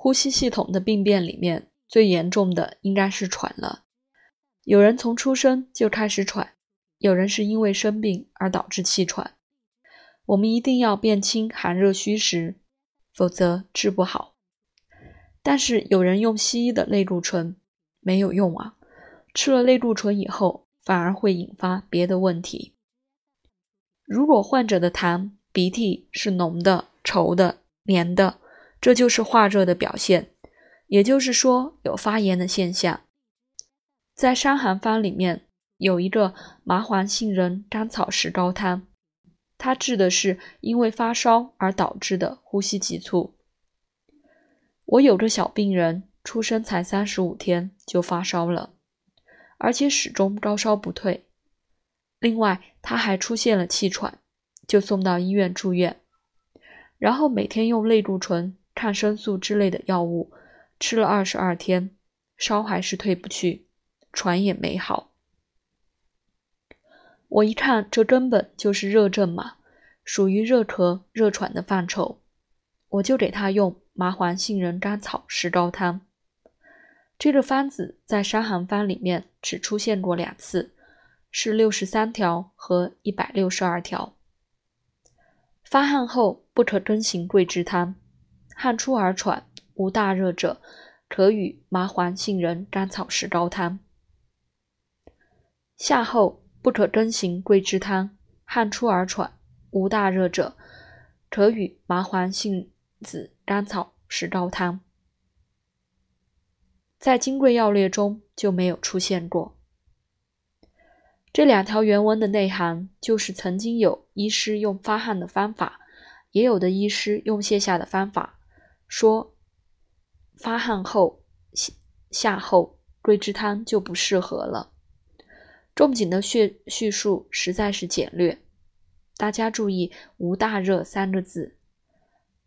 呼吸系统的病变里面最严重的应该是喘了。有人从出生就开始喘，有人是因为生病而导致气喘。我们一定要辨清寒热虚实，否则治不好。但是有人用西医的类固醇没有用啊，吃了类固醇以后反而会引发别的问题。如果患者的痰、鼻涕是浓的、稠的、黏的，这就是化热的表现，也就是说有发炎的现象。在《伤寒方》里面有一个麻黄杏仁甘草石膏汤，它治的是因为发烧而导致的呼吸急促。我有个小病人，出生才三十五天就发烧了，而且始终高烧不退。另外，他还出现了气喘，就送到医院住院，然后每天用类固醇、抗生素之类的药物吃了二十二天，烧还是退不去，喘也没好。我一看，这根本就是热症嘛，属于热咳、热喘的范畴，我就给他用。麻黄杏仁甘草石膏汤，这个方子在《伤寒方》里面只出现过两次，是六十三条和一百六十二条。发汗后不可更行桂枝汤，汗出而喘无大热者，可与麻黄杏仁甘草石膏汤。夏后不可更行桂枝汤，汗出而喘无大热者，可与麻黄杏子。甘草石膏汤，在《金匮要略》中就没有出现过。这两条原文的内涵就是：曾经有医师用发汗的方法，也有的医师用泻下的方法，说发汗后、下后桂枝汤就不适合了。仲景的叙叙述实在是简略，大家注意“无大热”三个字。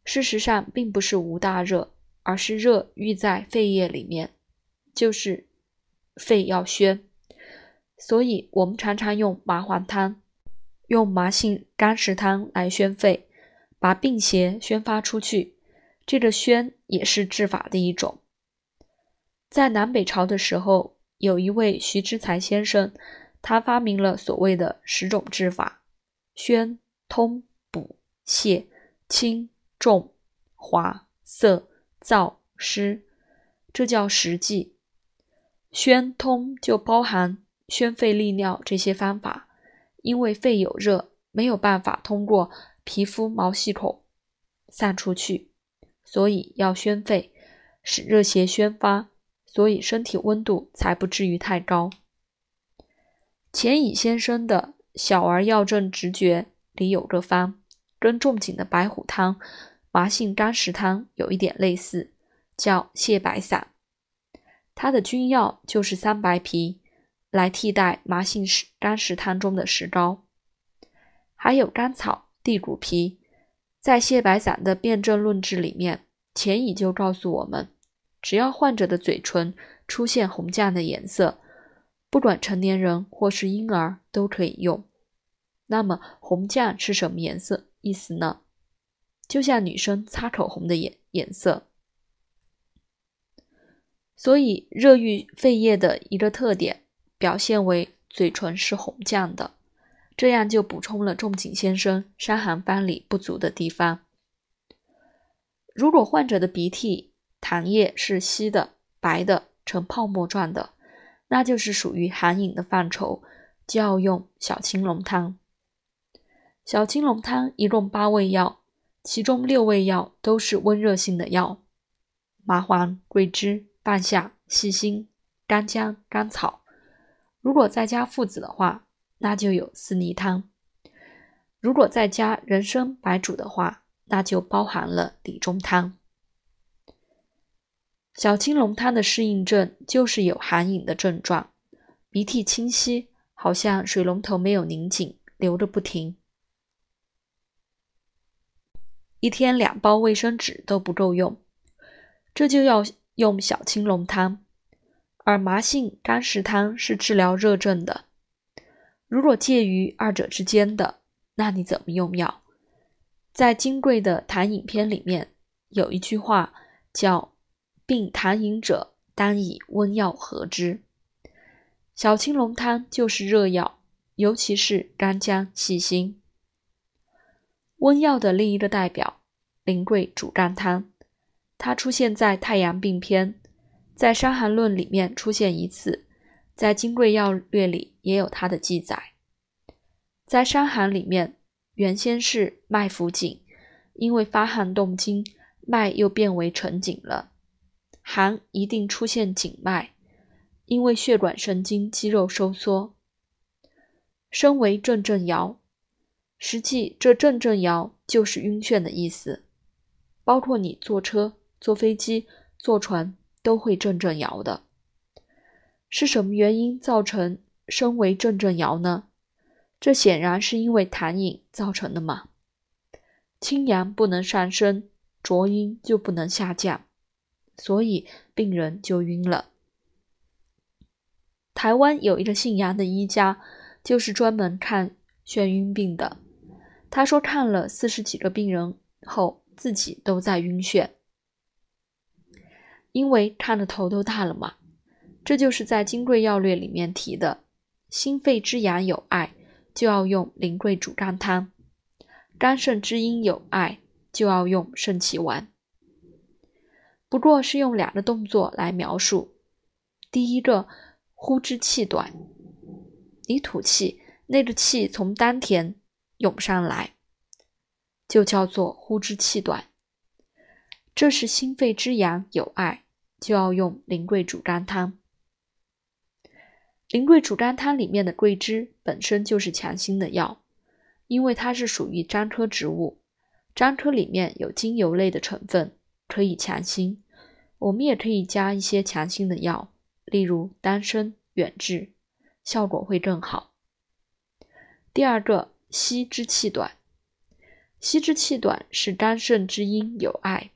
事实上，并不是无大热，而是热郁在肺叶里面，就是肺要宣。所以，我们常常用麻黄汤、用麻杏甘石汤来宣肺，把病邪宣发出去。这个宣也是治法的一种。在南北朝的时候，有一位徐之才先生，他发明了所谓的十种治法：宣、通、补、泻、清。重、滑、涩、燥、湿，这叫实剂。宣通就包含宣肺利尿这些方法。因为肺有热，没有办法通过皮肤毛细孔散出去，所以要宣肺，使热邪宣发，所以身体温度才不至于太高。钱乙先生的《小儿药证直觉》里有个方，跟仲景的白虎汤。麻杏甘石汤有一点类似，叫泻白散。它的君药就是三白皮，来替代麻杏石甘石汤中的石膏。还有甘草、地骨皮。在泻白散的辩证论治里面，钱乙就告诉我们，只要患者的嘴唇出现红绛的颜色，不管成年人或是婴儿都可以用。那么红绛是什么颜色？意思呢？就像女生擦口红的颜颜色，所以热郁肺液的一个特点表现为嘴唇是红绛的，这样就补充了仲景先生《伤寒方》里不足的地方。如果患者的鼻涕痰液是稀的、白的、呈泡沫状的，那就是属于寒饮的范畴，就要用小青龙汤。小青龙汤一共八味药。其中六味药都是温热性的药：麻黄、桂枝、半夏、细辛、干姜、甘草。如果再加附子的话，那就有四逆汤；如果再加人参、白术的话，那就包含了理中汤。小青龙汤的适应症就是有寒饮的症状，鼻涕清晰，好像水龙头没有拧紧，流个不停。一天两包卫生纸都不够用，这就要用小青龙汤。而麻杏甘石汤是治疗热症的，如果介于二者之间的，那你怎么用药？在金贵的痰饮篇里面有一句话叫病痰饮者，当以温药和之。小青龙汤就是热药，尤其是干姜、细辛。温药的另一个代表，苓桂煮干汤，它出现在《太阳病篇》，在《伤寒论》里面出现一次，在《金匮要略》里也有它的记载。在伤寒里面，原先是脉浮紧，因为发汗动经，脉又变为沉紧了。寒一定出现紧脉，因为血管神经肌肉收缩，身为阵阵摇。实际这阵阵摇就是晕眩的意思，包括你坐车、坐飞机、坐船都会阵阵摇的。是什么原因造成身为阵阵摇呢？这显然是因为痰饮造成的嘛。清阳不能上升，浊阴就不能下降，所以病人就晕了。台湾有一个姓杨的医家，就是专门看眩晕病的。他说看了四十几个病人后，自己都在晕眩，因为看的头都大了嘛。这就是在《金匮要略》里面提的，心肺之阳有碍，就要用苓桂煮甘汤；肝肾之阴有碍，就要用肾气丸。不过是用两个动作来描述。第一个，呼之气短，你吐气，那个气从丹田。涌上来，就叫做呼之气短。这是心肺之阳有碍，就要用苓桂煮甘汤。苓桂煮甘汤里面的桂枝本身就是强心的药，因为它是属于樟科植物，樟科里面有精油类的成分，可以强心。我们也可以加一些强心的药，例如丹参、远志，效果会更好。第二个。息之气短，息之气短是肝肾之阴有碍，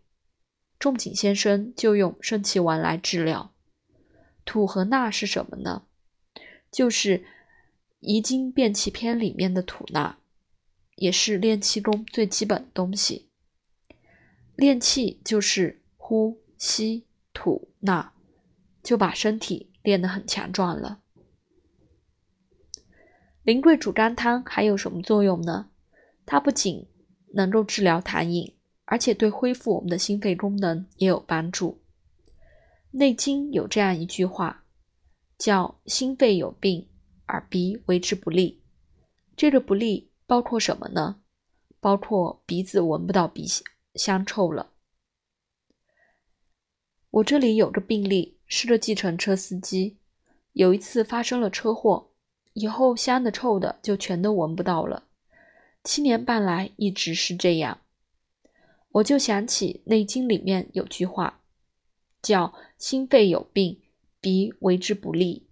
仲景先生就用肾气丸来治疗。土和纳是什么呢？就是《遗精变气篇》里面的吐纳，也是练气功最基本的东西。练气就是呼吸吐纳，就把身体练得很强壮了。苓桂煮甘汤还有什么作用呢？它不仅能够治疗痰饮，而且对恢复我们的心肺功能也有帮助。《内经》有这样一句话，叫“心肺有病，耳鼻为之不利”。这个不利包括什么呢？包括鼻子闻不到鼻香臭了。我这里有个病例，是个计程车司机，有一次发生了车祸。以后香的臭的就全都闻不到了，七年半来一直是这样。我就想起《内经》里面有句话，叫“心肺有病，鼻为之不利”。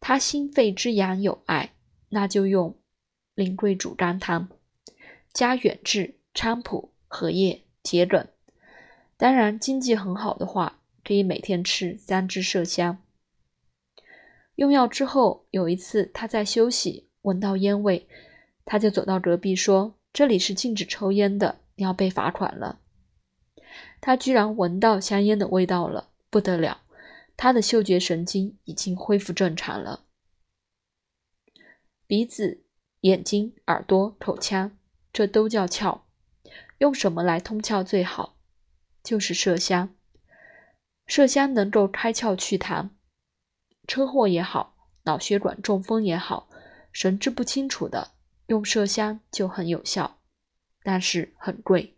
他心肺之阳有碍，那就用苓桂煮干汤，加远志、菖蒲、荷叶、桔梗。当然，经济很好的话，可以每天吃三支麝香。用药之后，有一次他在休息，闻到烟味，他就走到隔壁说：“这里是禁止抽烟的，你要被罚款了。”他居然闻到香烟的味道了，不得了，他的嗅觉神经已经恢复正常了。鼻子、眼睛、耳朵、口腔，这都叫窍。用什么来通窍最好？就是麝香。麝香能够开窍祛痰。车祸也好，脑血管中风也好，神志不清楚的用麝香就很有效，但是很贵。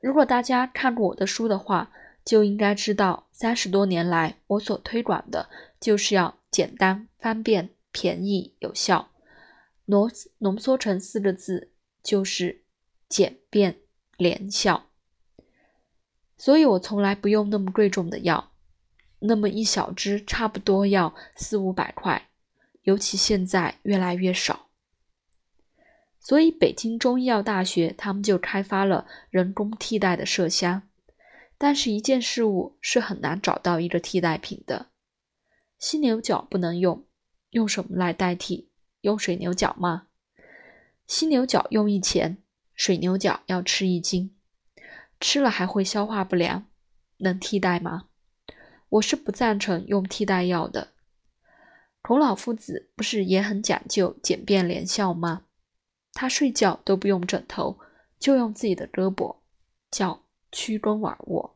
如果大家看过我的书的话，就应该知道，三十多年来我所推广的就是要简单、方便、便宜、有效。浓浓缩成四个字，就是简便廉效。所以我从来不用那么贵重的药。那么一小支差不多要四五百块，尤其现在越来越少。所以北京中医药大学他们就开发了人工替代的麝香。但是，一件事物是很难找到一个替代品的。犀牛角不能用，用什么来代替？用水牛角吗？犀牛角用一钱，水牛角要吃一斤。吃了还会消化不良，能替代吗？我是不赞成用替代药的。孔老夫子不是也很讲究简便廉效吗？他睡觉都不用枕头，就用自己的胳膊，脚屈肱而卧。